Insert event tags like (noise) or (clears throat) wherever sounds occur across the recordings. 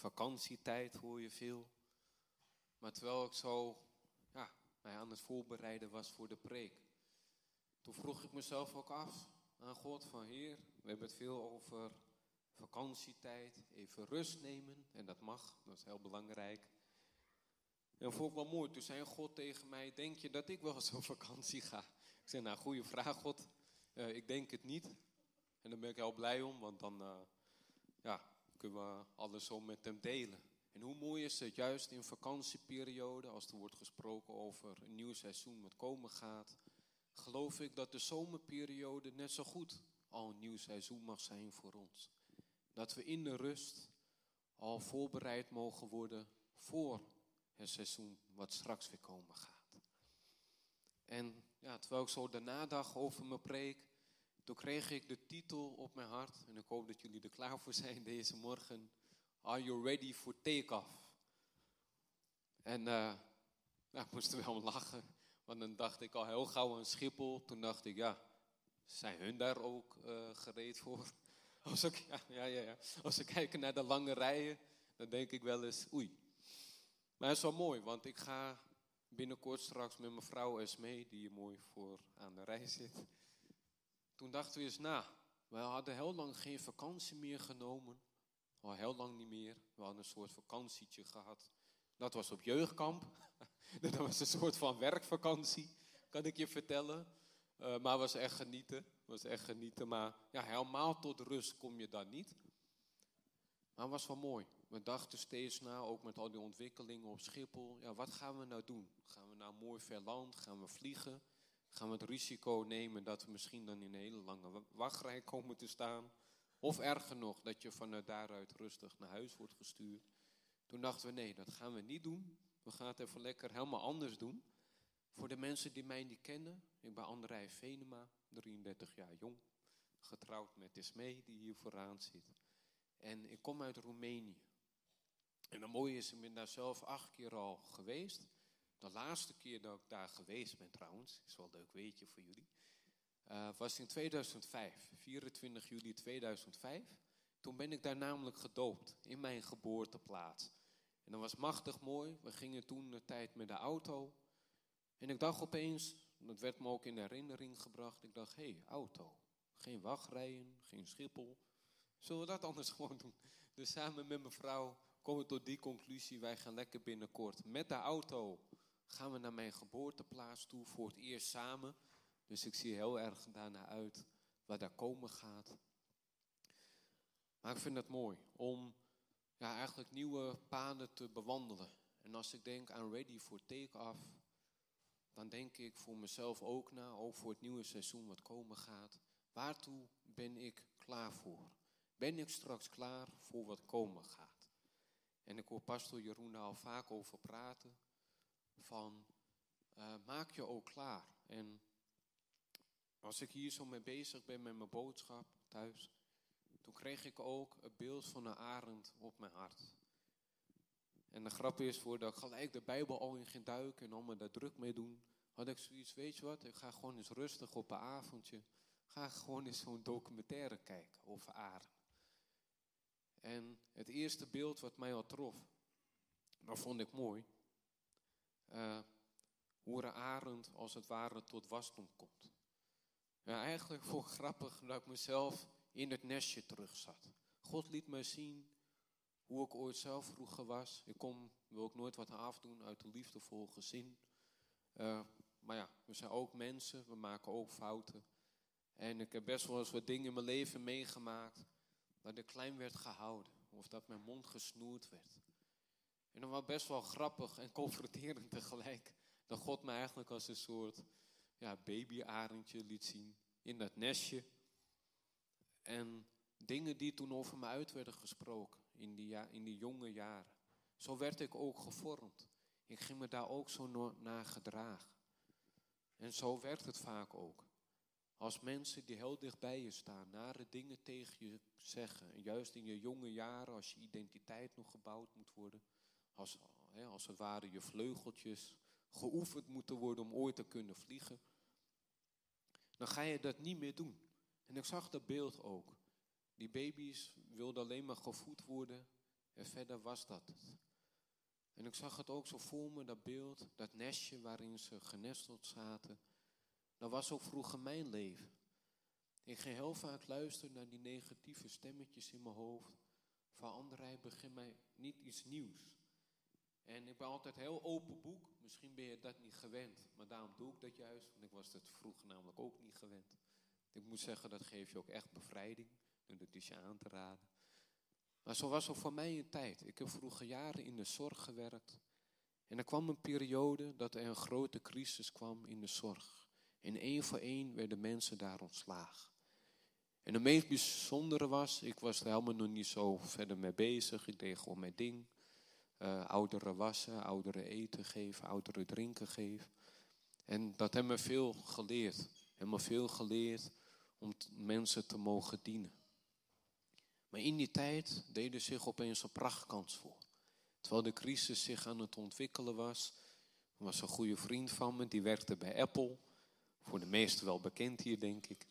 Vakantietijd hoor je veel. Maar terwijl ik zo ja, mij aan het voorbereiden was voor de preek, toen vroeg ik mezelf ook af aan God van Heer, we hebben het veel over vakantietijd, even rust nemen. En dat mag, dat is heel belangrijk. En vond ik wel mooi. Toen zei God tegen mij, denk je dat ik wel op vakantie ga? Ik zei, nou, goede vraag God. Eh, ik denk het niet. En daar ben ik heel blij om, want dan... eh, ja, kunnen we alles zo met hem delen. En hoe mooi is het juist in vakantieperiode, als er wordt gesproken over een nieuw seizoen wat komen gaat, geloof ik dat de zomerperiode net zo goed al een nieuw seizoen mag zijn voor ons. Dat we in de rust al voorbereid mogen worden voor het seizoen wat straks weer komen gaat. En ja, terwijl ik zo daarna dacht over mijn preek, toen kreeg ik de titel op mijn hart. En ik hoop dat jullie er klaar voor zijn deze morgen. Are you ready for take-off? En eh ja, ik moest wel om lachen. Want dan dacht ik al heel gauw aan Schiphol. Toen dacht ik, ja, zijn hun daar ook eh, gereed voor? (laughs) Als ik, ja, ja, ja. Als ik kijk naar de lange rijen, dan denk ik wel eens, oei. Maar het is wel mooi, want ik ga binnenkort straks met mijn vrouw Esmee, die hier mooi voor aan de rij zit. Toen dachten we eens na. We hadden heel lang geen vakantie meer genomen. Al heel lang niet meer. We hadden een soort vakantietje gehad. Dat was op jeugdkamp. (laughs) dat was een soort van werkvakantie, kan ik je vertellen. Eh, maar was echt genieten. Was echt genieten. Maar ja, helemaal tot rust kom je dan niet. Maar het was wel mooi. We dachten steeds na, ook met al die ontwikkelingen op Schiphol. Ja, wat gaan we nou doen? Gaan we naar mooi ver land? Gaan we vliegen? Gaan we het risico nemen dat we misschien dan in een hele lange wa- wachtrij komen te staan. Of erger nog, dat je vanuit daaruit rustig naar huis wordt gestuurd. Toen dachten we, nee, dat gaan we niet doen. We gaan het even lekker helemaal anders doen. Voor de mensen die mij niet kennen, ik ben André Venema, 33 jaar jong. Getrouwd met Ismee, die hier vooraan zit. En ik kom uit Roemenië. En het mooie is, ik ben daar zelf acht keer al geweest. De laatste keer dat ik daar geweest ben trouwens, is wel een leuk weetje voor jullie, eh, was in 2005, 24 juli 2005. Toen ben ik daar namelijk gedoopt, in mijn geboorteplaats. En dat was machtig mooi. We gingen toen de tijd met de auto. En ik dacht opeens, dat werd me ook in herinnering gebracht, ik dacht, hé, hey, auto. Geen wachtrijen, geen Schiphol. Zullen we dat anders (laughs) gewoon doen? Dus samen met mijn vrouw komen we tot die conclusie, wij gaan lekker binnenkort met de auto gaan we naar mijn geboorteplaats toe voor het eerst samen. Dus ik zie heel erg daarna uit wat daar komen gaat. Maar ik vind het mooi om ja, eigenlijk nieuwe paden te bewandelen. En als ik denk aan ready for take-off, dan denk ik voor mezelf ook na, ook voor het nieuwe seizoen wat komen gaat. Waartoe ben ik klaar voor? Ben ik straks klaar voor wat komen gaat? En ik hoor pastor Jeroen daar al vaak over praten van eh, maak je ook klaar. En als ik hier zo mee bezig ben met mijn boodschap thuis, toen kreeg ik ook het beeld van een arend op mijn hart. En de grap is, voordat ik gelijk de Bijbel al in ging duiken en allemaal daar druk mee doen, had ik zoiets, weet je wat, ik ga gewoon eens rustig op een avondje, ga gewoon eens zo'n documentaire kijken over arend. En het eerste beeld wat mij al trof, dat vond ik mooi uh, hoe een arend als het ware tot wasdom komt. Ja, eigenlijk ik grappig dat ik mezelf in het nestje terug zat. God liet mij zien hoe ik ooit zelf vroeger was. Ik kom, wil ik nooit wat afdoen uit een liefdevol gezin. Uh, maar ja, we zijn ook mensen, we maken ook fouten. En ik heb best wel eens wat dingen in mijn leven meegemaakt dat ik klein werd gehouden. Of dat mijn mond gesnoerd werd. En dan was best wel grappig en confronterend (laughs) tegelijk. Dat God me eigenlijk als een soort ja, babyarendje liet zien in dat nestje. En dingen die toen over me uit werden gesproken in die, ja, in die jonge jaren. Zo werd ik ook gevormd. Ik ging me daar ook zo naar gedragen. En zo werkt het vaak ook. Als mensen die heel dicht bij je staan, nare dingen tegen je zeggen. En juist in je jonge jaren, als je identiteit nog gebouwd moet worden. Als, hè, als het ware je vleugeltjes geoefend moeten worden om ooit te kunnen vliegen. Dan ga je dat niet meer doen. En ik zag dat beeld ook. Die baby's wilden alleen maar gevoed worden. En verder was dat. En ik zag het ook zo voor me, dat beeld, dat nestje waarin ze genesteld zaten. Dat was ook vroeger mijn leven. Ik ging heel vaak luisteren naar die negatieve stemmetjes in mijn hoofd. Van André, begin mij niet iets nieuws. En ik ben altijd heel open boek. Misschien ben je dat niet gewend, maar daarom doe ik dat juist. Want ik was dat vroeger namelijk ook niet gewend. Ik moet zeggen, dat geeft je ook echt bevrijding. En dat is je aan te raden. Maar zo was het voor mij een tijd. Ik heb vroeger jaren in de zorg gewerkt. En er kwam een periode dat er een grote crisis kwam in de zorg. En één voor één werden mensen daar ontslagen. En het meest bijzondere was, ik was er helemaal nog niet zo verder mee bezig. Ik deed gewoon mijn ding. Uh, ouderen wassen, ouderen eten geven, ouderen drinken geven. En dat heeft me veel geleerd. Me veel geleerd om mensen te mogen dienen. Maar in die tijd deden zich opeens een prachtkans voor. Terwijl de crisis zich aan het ontwikkelen was, was een goede vriend van me, die werkte bij Apple. Voor de meesten wel bekend hier, denk ik.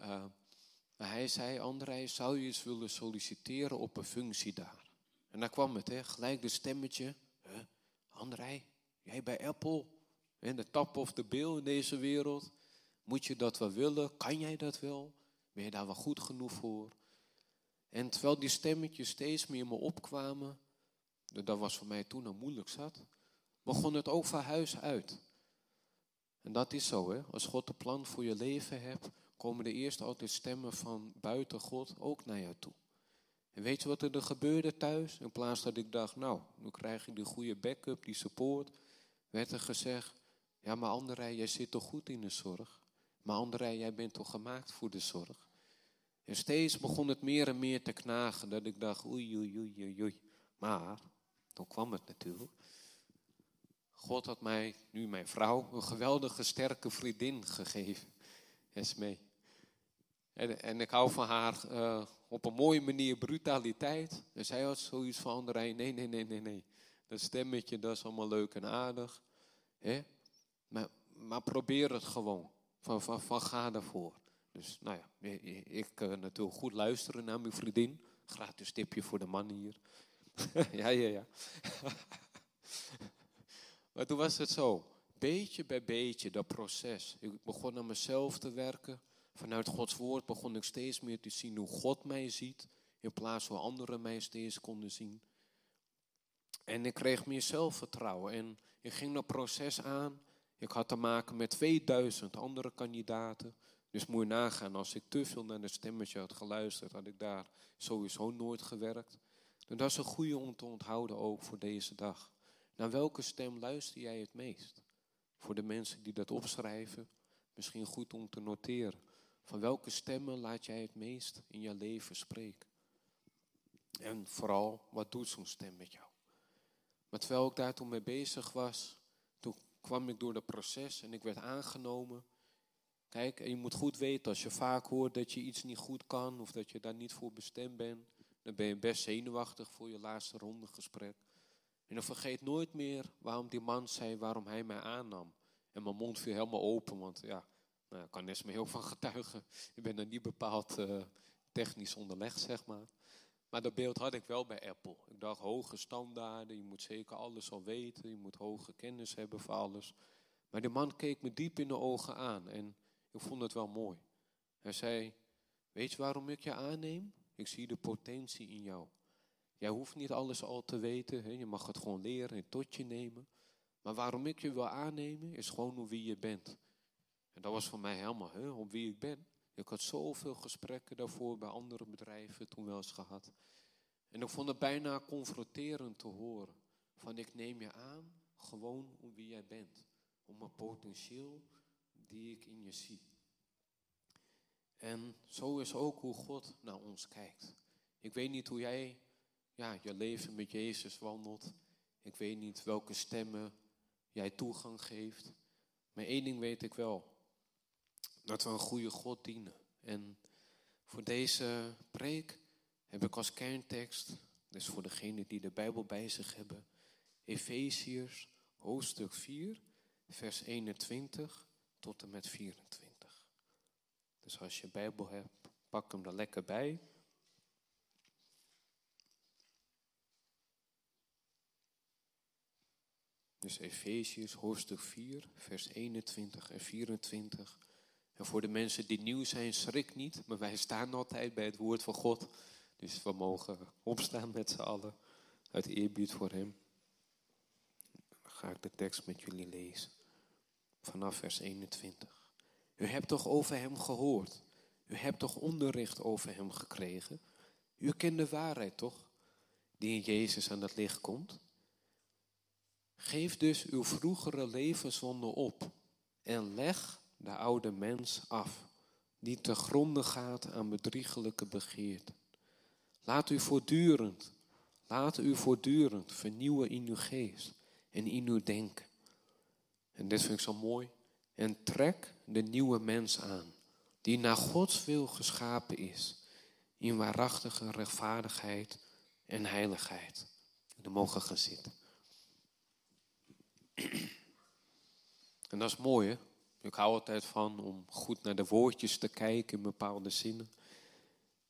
Uh, maar hij zei, André, zou je eens willen solliciteren op een functie daar? En daar kwam het, hè, gelijk de stemmetje. Huh? André, jij bij Apple, in de top of de bill in deze wereld. Moet je dat wel willen? Kan jij dat wel? Ben je daar wel goed genoeg voor? En terwijl die stemmetjes steeds meer me opkwamen, dat was voor mij toen een moeilijk zat, begon het ook van huis uit. En dat is zo, hè? Als God een plan voor je leven hebt, komen er eerst altijd stemmen van buiten God ook naar jou toe. En weet je wat er gebeurde thuis? In plaats dat ik dacht, nou, nu krijg ik die goede backup, die support, werd er gezegd, ja, maar André, jij zit toch goed in de zorg? Maar André, jij bent toch gemaakt voor de zorg? En steeds begon het meer en meer te knagen, dat ik dacht, oei, oei, oei, oei. Maar, toen kwam het natuurlijk. God had mij, nu mijn vrouw, een geweldige sterke vriendin gegeven. Esmee. En, en ik hou van haar uh, op een mooie manier brutaliteit. En zij had zoiets van nee, nee, nee, nee, nee. Dat stemmetje, dat is allemaal leuk en aardig. Hè? Maar, maar probeer het gewoon. Van, van, ga ervoor. Dus nou ja, ik uh, natuurlijk goed luisteren naar mijn vriendin. Gratis tipje voor de man hier. (laughs) ja, ja, ja. (laughs) maar toen was het zo. Beetje bij beetje, dat proces. Ik begon aan mezelf te werken. Vanuit Gods woord begon ik steeds meer te zien hoe God mij ziet. In plaats van anderen mij steeds konden zien. En ik kreeg meer zelfvertrouwen. En ik ging dat proces aan. Ik had te maken met 2000 andere kandidaten. Dus moet je nagaan, als ik te veel naar de stemmetje had geluisterd, had ik daar sowieso nooit gewerkt. En dat is een goede om te onthouden ook voor deze dag. Naar welke stem luister jij het meest? Voor de mensen die dat opschrijven, misschien goed om te noteren. Van welke stemmen laat jij het meest in je leven spreken? En vooral, wat doet zo'n stem met jou? Maar terwijl ik daar toen mee bezig was, toen kwam ik door dat proces en ik werd aangenomen. Kijk, en je moet goed weten, als je vaak hoort dat je iets niet goed kan of dat je daar niet voor bestemd bent, dan ben je best zenuwachtig voor je laatste ronde gesprek. En dan vergeet nooit meer waarom die man zei waarom hij mij aannam. En mijn mond viel helemaal open, want ja, nou, ik kan me heel van getuigen. Ik ben er niet bepaald uh, technisch onderlegd, zeg maar. Maar dat beeld had ik wel bij Apple. Ik dacht, hoge standaarden, je moet zeker alles al weten, je moet hoge kennis hebben voor alles. Maar die man keek me diep in de ogen aan en ik vond het wel mooi. Hij zei, weet je waarom ik je aanneem? Ik zie de potentie in jou. Jij hoeft niet alles al te weten, hè? je mag het gewoon leren en tot je nemen. Maar waarom ik je wil aannemen, is gewoon hoe wie je bent. En dat was voor mij helemaal hè, om wie ik ben. Ik had zoveel gesprekken daarvoor bij andere bedrijven toen wel eens gehad. En ik vond het bijna confronterend te horen. Van ik neem je aan, gewoon om wie jij bent. Om een potentieel die ik in je zie. En zo is ook hoe God naar ons kijkt. Ik weet niet hoe jij ja, je leven met Jezus wandelt. Ik weet niet welke stemmen jij toegang geeft. Maar één ding weet ik wel. Dat we een goede God dienen. En voor deze preek heb ik als kerntekst, dus voor degenen die de Bijbel bij zich hebben, Efeziërs hoofdstuk 4, vers 21 tot en met 24. Dus als je Bijbel hebt, pak hem er lekker bij. Dus Efeziërs hoofdstuk 4, vers 21 en 24. En voor de mensen die nieuw zijn, schrik niet, maar wij staan altijd bij het woord van God. Dus we mogen opstaan met z'n allen uit eerbied voor Hem. Dan ga ik de tekst met jullie lezen. Vanaf vers 21. U hebt toch over Hem gehoord? U hebt toch onderricht over Hem gekregen? U kent de waarheid toch? Die in Jezus aan het licht komt? Geef dus uw vroegere levenswonde op en leg de oude mens af, die te gronde gaat aan bedriegelijke begeerten. Laat u voortdurend, laat u voortdurend vernieuwen in uw geest en in uw denken. En dit vind ik zo mooi. En trek de nieuwe mens aan, die naar Gods wil geschapen is, in waarachtige rechtvaardigheid en heiligheid. We mogen gaan zitten. (clears throat) En dat is mooi, hè? Ik hou altijd van om goed naar de woordjes te kijken in bepaalde zinnen.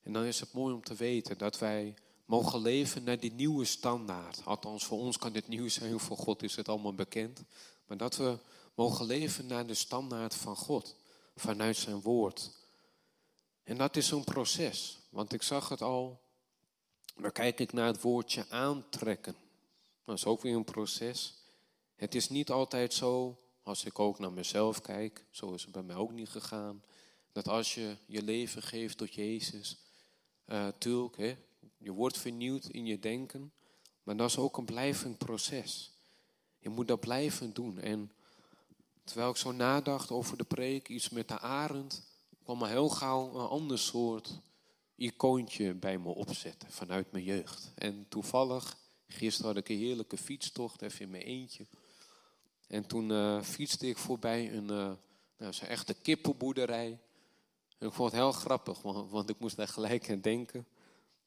En dan is het mooi om te weten dat wij mogen leven naar die nieuwe standaard. Althans, voor ons kan dit nieuw zijn, voor God is het allemaal bekend. Maar dat we mogen leven naar de standaard van God, vanuit zijn woord. En dat is zo'n proces, want ik zag het al. Dan kijk ik naar het woordje aantrekken. Dat is ook weer een proces. Het is niet altijd zo, als ik ook naar mezelf kijk, zo is het bij mij ook niet gegaan, dat als je je leven geeft tot Jezus, uh, tuurlijk, je wordt vernieuwd in je denken, maar dat is ook een blijvend proces. Je moet dat blijven doen. En terwijl ik zo nadacht over de preek, iets met de arend, kwam er heel gauw een ander soort icoontje bij me opzetten vanuit mijn jeugd. En toevallig, gisteren had ik een heerlijke fietstocht, even in mijn eentje. En toen uh, fietste ik voorbij een, uh, nou, echte kippenboerderij. En ik vond het heel grappig, want, ik moest daar gelijk aan denken.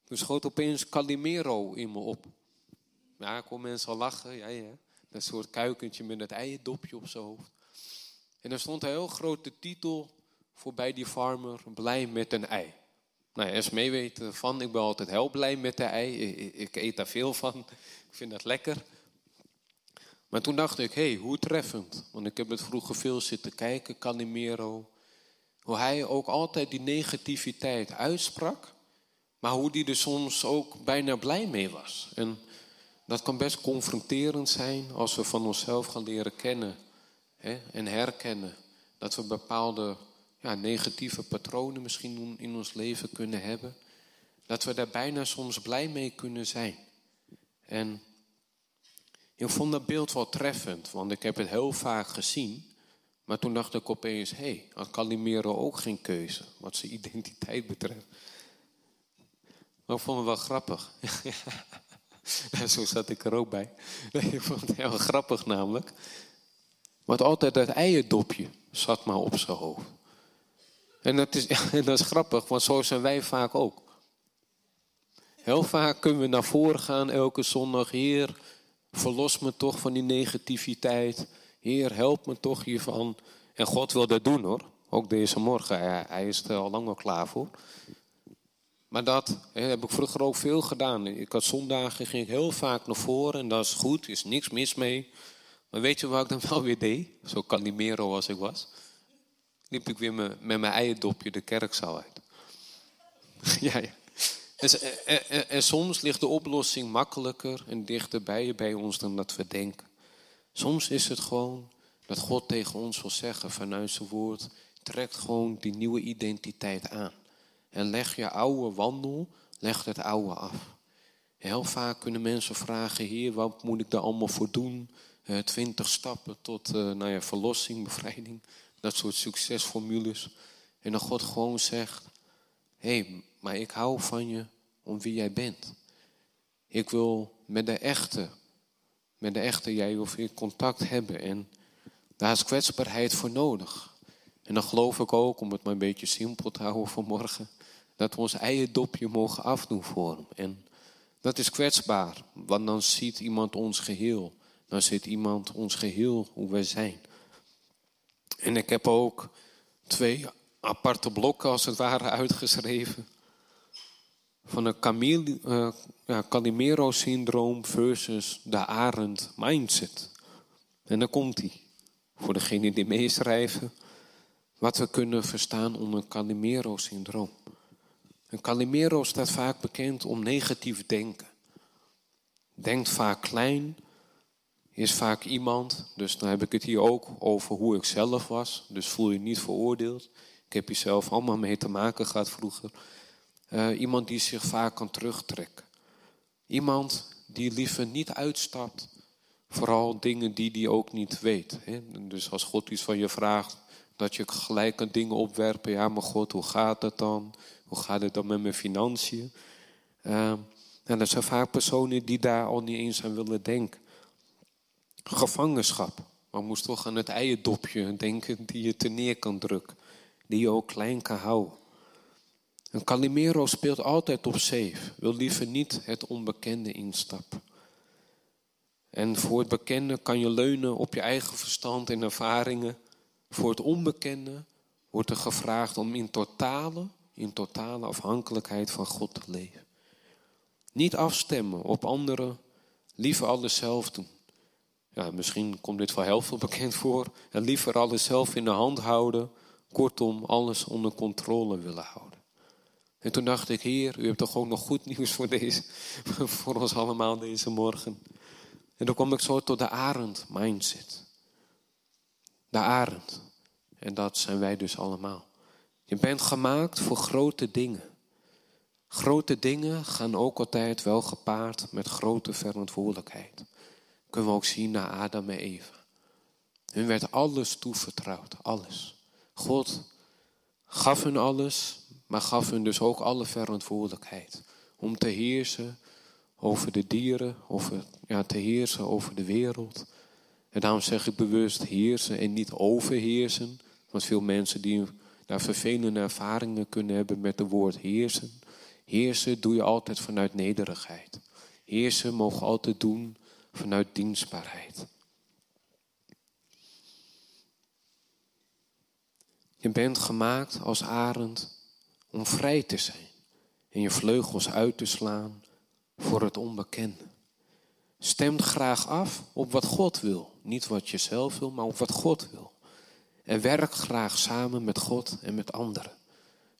Toen schoot opeens Calimero in me op. Ja, ik kon mensen al lachen. Ja, ja. Dat soort kuikentje met het eiendopje op zijn hoofd. En er stond een heel grote titel voorbij die farmer. Blij met een ei. Nou ja, meeweten van, ik ben altijd heel blij met de ei. Ik, ik eet daar veel van. Ik vind dat lekker. Maar toen dacht ik, hé, hey, hoe treffend. Want ik heb het vroeger veel zitten kijken, Calimero. Hoe hij ook altijd die negativiteit uitsprak. Maar hoe die er soms ook bijna blij mee was. En dat kan best confronterend zijn als we van onszelf gaan leren kennen hè, en herkennen. Dat we bepaalde ja, negatieve patronen misschien in ons leven kunnen hebben. Dat we daar bijna soms blij mee kunnen zijn. En ik vond dat beeld wel treffend, want ik heb het heel vaak gezien. Maar toen dacht ik opeens, hé, hey, had Calimero ook geen keuze wat zijn (laughs) identiteit betreft. Maar ik vond het wel grappig. (laughs) Zo zat ik er ook bij. (laughs) ik vond het heel grappig namelijk. Want altijd dat eierdopje zat maar op zijn hoofd. En dat, is, en dat is grappig, want zo zijn wij vaak ook. Heel vaak kunnen we naar voren gaan elke zondag. Heer, verlos me toch van die negativiteit. Heer, help me toch hiervan. En God wil dat doen hoor. Ook deze morgen. Hij, is er al lang al klaar voor. Maar dat heb ik vroeger ook veel gedaan. Ik had zondagen, ging ik heel vaak naar voren. En dat is goed, is niks mis mee. Maar weet je wat ik dan wel weer deed? Zo Calimero als ik was. Liep ik weer met, met mijn eierdopje de kerkzaal uit. (laughs) ja, ja. En, en, soms ligt de oplossing makkelijker en dichterbij bij ons dan dat we denken. Soms is het gewoon dat God tegen ons wil zeggen vanuit zijn woord: trek gewoon die nieuwe identiteit aan. En leg je oude wandel, leg het oude af. Heel vaak kunnen mensen vragen: Heer, wat moet ik daar allemaal voor doen? Eh, twintig stappen tot uh, nou ja, verlossing, bevrijding. Dat soort succesformules. En dan God gewoon zegt: hey, maar ik hou van je om wie jij bent. Ik wil met de echte, met de echte jij of ik contact hebben. En daar is kwetsbaarheid voor nodig. En dan geloof ik ook, om het maar een beetje simpel te houden vanmorgen, dat we ons eigen dopje mogen afdoen voor hem. En dat is kwetsbaar, want dan ziet iemand ons geheel. Dan ziet iemand ons geheel hoe wij zijn. En ik heb ook twee aparte blokken als het ware uitgeschreven. Van een uh, ja, Calimero-syndroom versus de Arend mindset. En dan komt hij. Voor degene die meeschrijven. Wat we kunnen verstaan onder Calimero-syndroom. Een Calimero staat vaak bekend om negatief denken. Denkt vaak klein, is vaak iemand, dus dan heb ik het hier ook over hoe ik zelf was. Dus voel je niet veroordeeld. Ik heb hier zelf allemaal mee te maken gehad vroeger. Uh, iemand die zich vaak kan terugtrekken. Iemand die liever niet uitstapt. Vooral dingen die hij ook niet weet. Hè? Dus als God iets van je vraagt, dat je gelijk een dingen opwerpen. Ja, maar God, hoe gaat het dan? Hoe gaat het dan met mijn financiën? En dat zijn vaak personen die daar al niet eens aan willen denken. Gevangenschap. Maar moest toch aan het eierdopje denken die je te neer kan drukken. Die je ook klein kan houden. Een Calimero speelt altijd op safe. Wil liever niet het onbekende instappen. En voor het bekende kan je leunen op je eigen verstand en ervaringen. Voor het onbekende wordt er gevraagd om in totale, in totale afhankelijkheid van God te leven. Niet afstemmen op anderen, liever alles zelf doen. Ja, misschien komt dit voor heel veel bekend voor. En liever alles zelf in de hand houden. Kortom, alles onder controle willen houden. En toen dacht ik, Heer, u hebt toch ook nog goed nieuws voor, deze, (laughs) voor ons allemaal deze morgen. En dan kom ik zo tot de arend mindset. De arend. En dat zijn wij dus allemaal. Je bent gemaakt voor grote dingen. Grote dingen gaan ook altijd wel gepaard met grote verantwoordelijkheid. Kunnen we ook zien naar Adam en Eva. Hun werd alles toevertrouwd, alles. God gaf hun alles, maar gaf hun dus ook alle verantwoordelijkheid. Om te heersen over de dieren, over, ja, te heersen over de wereld. En daarom zeg ik bewust heersen en niet overheersen. Want veel mensen die daar vervelende ervaringen kunnen hebben met het woord heersen. Heersen doe je altijd vanuit nederigheid. Heersen mogen altijd doen vanuit dienstbaarheid. Je bent gemaakt als arend om vrij te zijn en je vleugels uit te slaan voor het onbekende. Stemt graag af op wat God wil. Niet wat je zelf wil, maar op wat God wil. En werk graag samen met God en met anderen.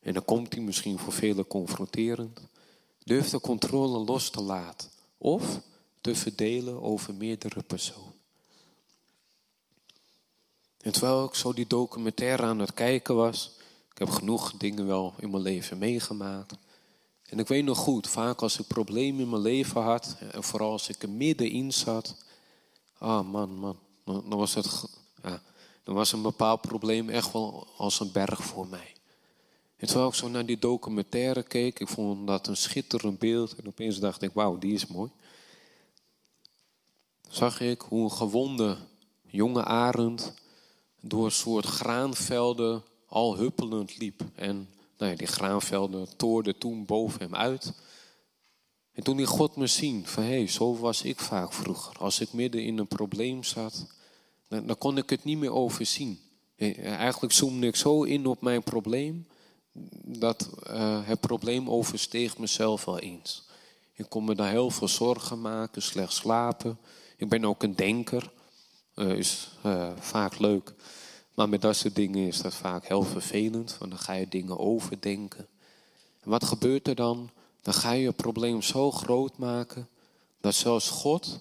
En dan komt hij misschien voor velen confronterend. Durf de controle los te laten. Of te verdelen over meerdere personen. En terwijl ik zo die documentaire aan het kijken was, ik heb genoeg dingen wel in mijn leven meegemaakt. En ik weet nog goed, vaak als ik problemen in mijn leven had, en vooral als ik er middenin zat, ah man, man, dan was het, ja, dan was een bepaald probleem echt wel als een berg voor mij. En terwijl ik zo naar die documentaire keek, ik vond dat een schitterend beeld. En opeens dacht ik, wauw, die is mooi. Zag ik hoe een gewonde jonge arend door een soort graanvelden al huppelend liep. En nou ja, die graanvelden toorden toen boven hem uit. En toen die God me zien, van hey, zo was ik vaak vroeger. Als ik midden in een probleem zat, dan, dan kon ik het niet meer overzien. Eigenlijk zoomde ik zo in op mijn probleem, dat uh, het probleem oversteeg mezelf wel eens. Ik kon me daar heel veel zorgen maken, slecht slapen. Ik ben ook een denker, uh, is uh, vaak leuk. Maar met dat soort dingen is dat vaak heel vervelend, want dan ga je dingen overdenken. En wat gebeurt er dan? Dan ga je je probleem zo groot maken dat zelfs God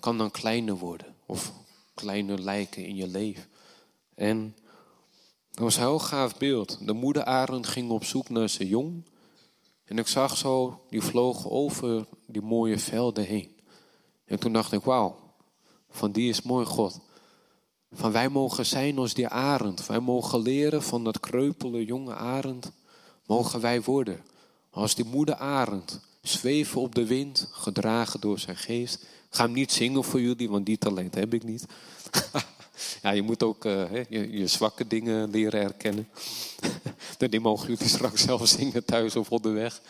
kan dan kleiner worden of kleiner lijken in je leven. En dat was een heel gaaf beeld. De moederarend ging op zoek naar zijn jong. En ik zag zo, die vlogen over die mooie velden heen. En toen dacht ik, wauw, van die is mooi God. Van wij mogen zijn als die arend. Wij mogen leren van dat kreupele jonge arend. Mogen wij worden. Als die moeder arend. Zweven op de wind, gedragen door zijn geest. Ik ga hem niet zingen voor jullie, want die talent heb ik niet. (laughs) ja, je moet ook uh, je, zwakke dingen leren herkennen. (laughs) die mogen jullie (laughs) straks zelf zingen thuis of op de weg.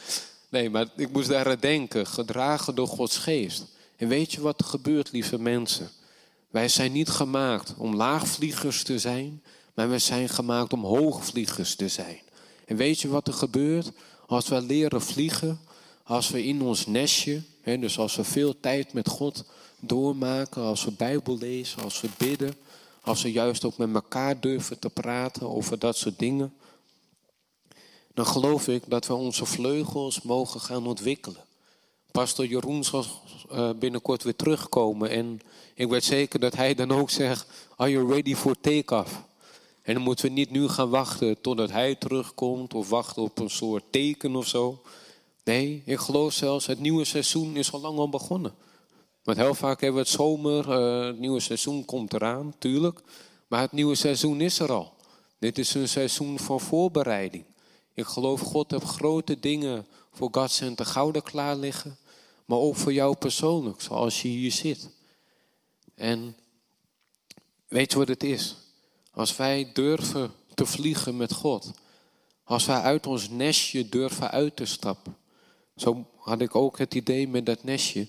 Nee, maar ik moest daar aan denken. Gedragen door Gods geest. En weet je wat er gebeurt, lieve mensen? Wij zijn niet gemaakt om laagvliegers te zijn, maar we zijn gemaakt om hoogvliegers te zijn. En weet je wat er gebeurt? Als we leren vliegen, als we in ons nestje, hè, dus als we veel tijd met God doormaken, als we Bijbel lezen, als we bidden, als we juist ook met elkaar durven te praten over dat soort dingen, dan geloof ik dat we onze vleugels mogen gaan ontwikkelen. Pastor Jeroen zal uh, binnenkort weer terugkomen en ik weet zeker dat hij dan ook zegt, are you ready for take-off? En dan moeten we niet nu gaan wachten totdat hij terugkomt of wachten op een soort teken of zo. Nee, ik geloof zelfs, het nieuwe seizoen is al lang al begonnen. Want heel vaak hebben we het zomer, uh, het nieuwe seizoen komt eraan, tuurlijk. Maar het nieuwe seizoen is er al. Dit is een seizoen van voorbereiding. Ik geloof God heeft grote dingen voor God Center Gouden klaar liggen. Maar ook voor jou persoonlijk, zoals je hier zit. En weet je wat het is? Als wij durven te vliegen met God. Als wij uit ons nestje durven uit te stappen. Zo had ik ook het idee met dat nestje.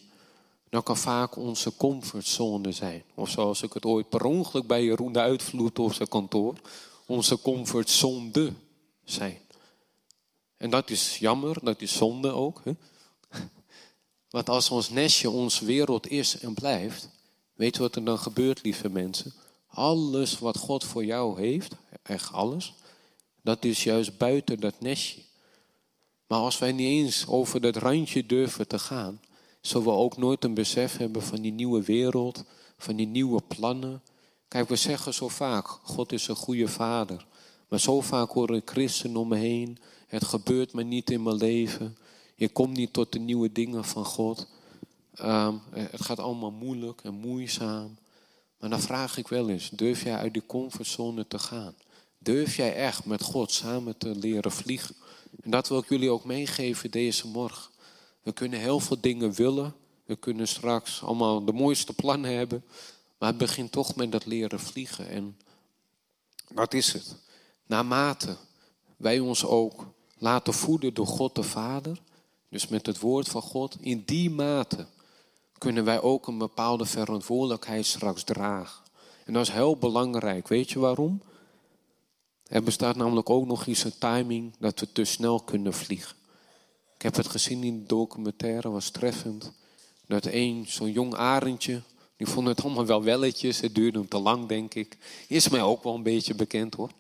Dan kan vaak onze comfortzone zijn. Of zoals ik het ooit per ongeluk bij Jeroen uitvloed op zijn kantoor. Onze comfortzone zijn. En dat is jammer, dat is zonde ook. Hè? Want als ons nestje ons wereld is en blijft, weet wat er dan gebeurt, lieve mensen? Alles wat God voor jou heeft, echt alles, dat is juist buiten dat nestje. Maar als wij niet eens over dat randje durven te gaan, zullen we ook nooit een besef hebben van die nieuwe wereld, van die nieuwe plannen. Kijk, we zeggen zo vaak, God is een goede vader. Maar zo vaak horen christenen om me heen, het gebeurt me niet in mijn leven. Je komt niet tot de nieuwe dingen van God. Um, het gaat allemaal moeilijk en moeizaam. Maar dan vraag ik wel eens, durf jij uit die comfortzone te gaan? Durf jij echt met God samen te leren vliegen? En dat wil ik jullie ook meegeven deze morgen. We kunnen heel veel dingen willen. We kunnen straks allemaal de mooiste plannen hebben. Maar het begint toch met dat leren vliegen. En dat is het. Naarmate wij ons ook laten voeden door God de Vader, dus met het woord van God, in die mate kunnen wij ook een bepaalde verantwoordelijkheid straks dragen. En dat is heel belangrijk. Weet je waarom? Er bestaat namelijk ook nog eens een timing dat we te snel kunnen vliegen. Ik heb het gezien in de documentaire, was treffend. Dat één, zo'n jong arendje, die vond het allemaal wel welletjes. Het duurde hem te lang, denk ik. Is mij ook wel een beetje bekend hoor.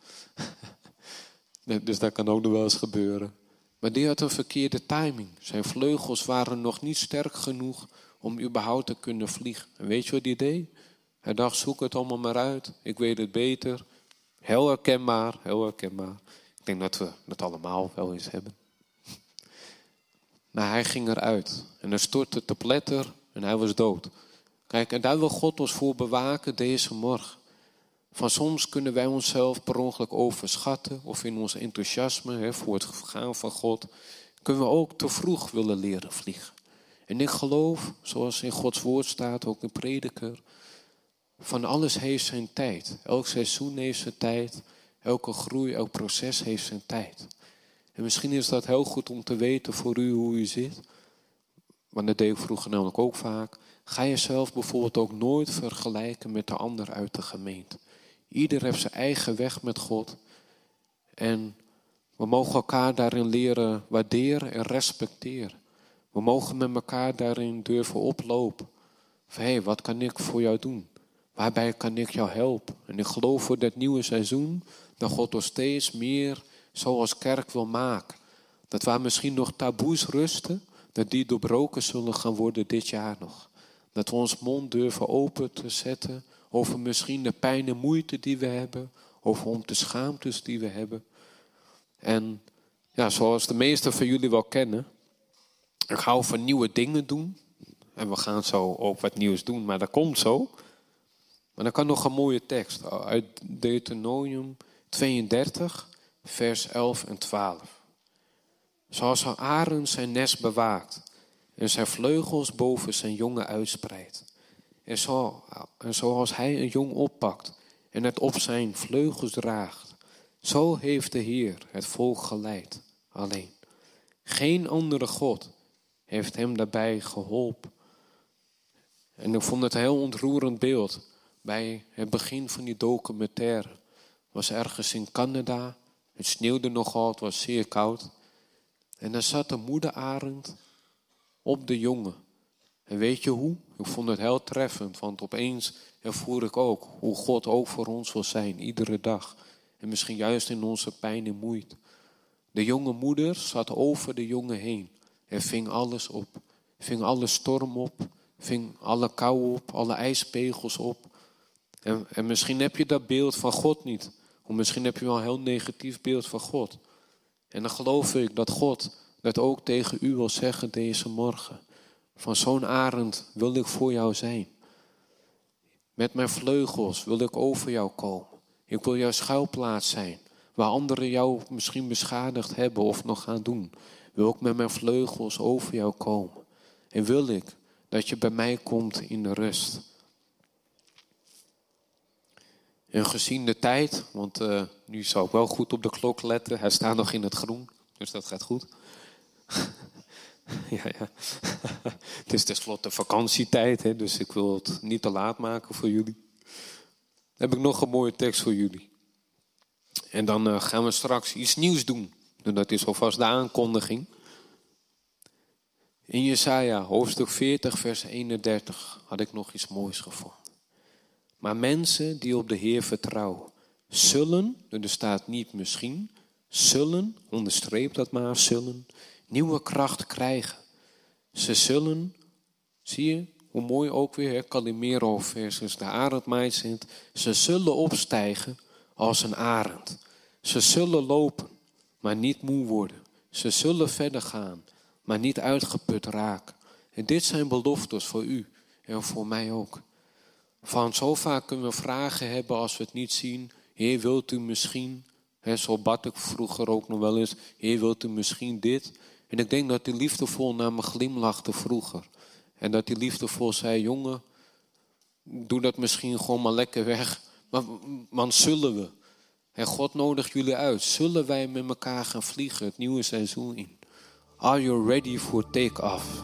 (laughs) dus dat kan ook nog wel eens gebeuren. Maar die had een verkeerde timing. Zijn vleugels waren nog niet sterk genoeg om überhaupt te kunnen vliegen. En weet je wat hij deed? Hij dacht, zoek het allemaal maar uit. Ik weet het beter. Heel herkenbaar, heel herkenbaar. Ik denk dat we dat allemaal wel eens hebben. (laughs) Maar hij ging eruit. En hij stortte te pletter en hij was dood. Kijk, en daar wil God ons voor bewaken deze morgen. Van soms kunnen wij onszelf per ongeluk overschatten. Of in ons enthousiasme hè, voor het gaan van God. Kunnen we ook te vroeg willen leren vliegen. En ik geloof, zoals in Gods woord staat, ook een prediker, van alles heeft zijn tijd. Elk seizoen heeft zijn tijd. Elke groei, elk proces heeft zijn tijd. En misschien is dat heel goed om te weten voor u hoe u zit. Want dat deed ik vroeger namelijk ook vaak. Ga jezelf bijvoorbeeld ook nooit vergelijken met de ander uit de gemeente. Ieder heeft zijn eigen weg met God. En we mogen elkaar daarin leren waarderen en respecteren. We mogen met elkaar daarin durven oplopen. Van hé, hey, wat kan ik voor jou doen? Waarbij kan ik jou helpen? En ik geloof voor dat nieuwe seizoen dat God ons steeds meer zoals kerk wil maken. Dat waar misschien nog taboes rusten, dat die doorbroken zullen gaan worden dit jaar nog. Dat we ons mond durven open te zetten over misschien de pijn en moeite die we hebben, over om de schaamtes die we hebben. En ja, zoals de meesten van jullie wel kennen, ik hou van nieuwe dingen doen. En we gaan zo ook wat nieuws doen, maar dat komt zo. Maar dan kan nog een mooie tekst uit Deuteronomium 32, vers 11 en 12. Zoals Aaron zijn nest bewaakt en zijn vleugels boven zijn jongen uitspreidt. En, zo, en zoals hij een jong oppakt en het op zijn vleugels draagt, zo heeft de Heer het volk geleid. Alleen, geen andere God heeft hem daarbij geholpen. En ik vond het een heel ontroerend beeld. Bij het begin van die documentaire was ergens in Canada. Het sneeuwde nogal, het was zeer koud. En daar zat de moederarend op de jongen. En weet je hoe? Ik vond het heel treffend, want opeens ervoer ik ook hoe God ook voor ons wil zijn, iedere dag. En misschien juist in onze pijn en moeite. De jonge moeder zat over de jongen heen en ving alles op. Ving alle storm op, ving alle kou op, alle ijspegels op. En, en misschien heb je dat beeld van God niet. Of misschien heb je wel een heel negatief beeld van God. En dan geloof ik dat God dat ook tegen u wil zeggen deze morgen. Van zo'n arend wil ik voor jou zijn. Met mijn vleugels wil ik over jou komen. Ik wil jouw schuilplaats zijn. Waar anderen jou misschien beschadigd hebben of nog gaan doen. Wil ik met mijn vleugels over jou komen. En wil ik dat je bij mij komt in de rust. En gezien de tijd, want uh, nu zal ik wel goed op de klok letten. Hij staat nog in het groen, dus dat gaat goed. (laughs) (laughs) ja, ja. (laughs) het is tenslotte vakantietijd, hè, dus ik wil het niet te laat maken voor jullie. Dan heb ik nog een mooie tekst voor jullie. En dan uh, gaan we straks iets nieuws doen. En dat is alvast de aankondiging. In Jesaja, hoofdstuk 40, vers 31, had ik nog iets moois gevonden. Maar mensen die op de Heer vertrouwen, zullen, er staat niet misschien, zullen, onderstreep dat maar, zullen, nieuwe kracht krijgen. Ze zullen, zie je, hoe mooi ook weer, Calimero versus de arend mindset, ze zullen opstijgen als een arend. Ze zullen lopen, maar niet moe worden. Ze zullen verder gaan, maar niet uitgeput raken. En dit zijn beloftes voor u en voor mij ook. Van zo vaak kunnen we vragen hebben als we het niet zien. Heer, wilt u misschien, hè, zo bad ik vroeger ook nog wel eens. Heer, wilt u misschien dit? En ik denk dat hij liefdevol naar me glimlachte vroeger. En dat hij liefdevol zei, jongen, doe dat misschien gewoon maar lekker weg. Maar, want zullen we? En God nodigt jullie uit. Zullen wij met elkaar gaan vliegen het nieuwe seizoen in? Are you ready for take-off?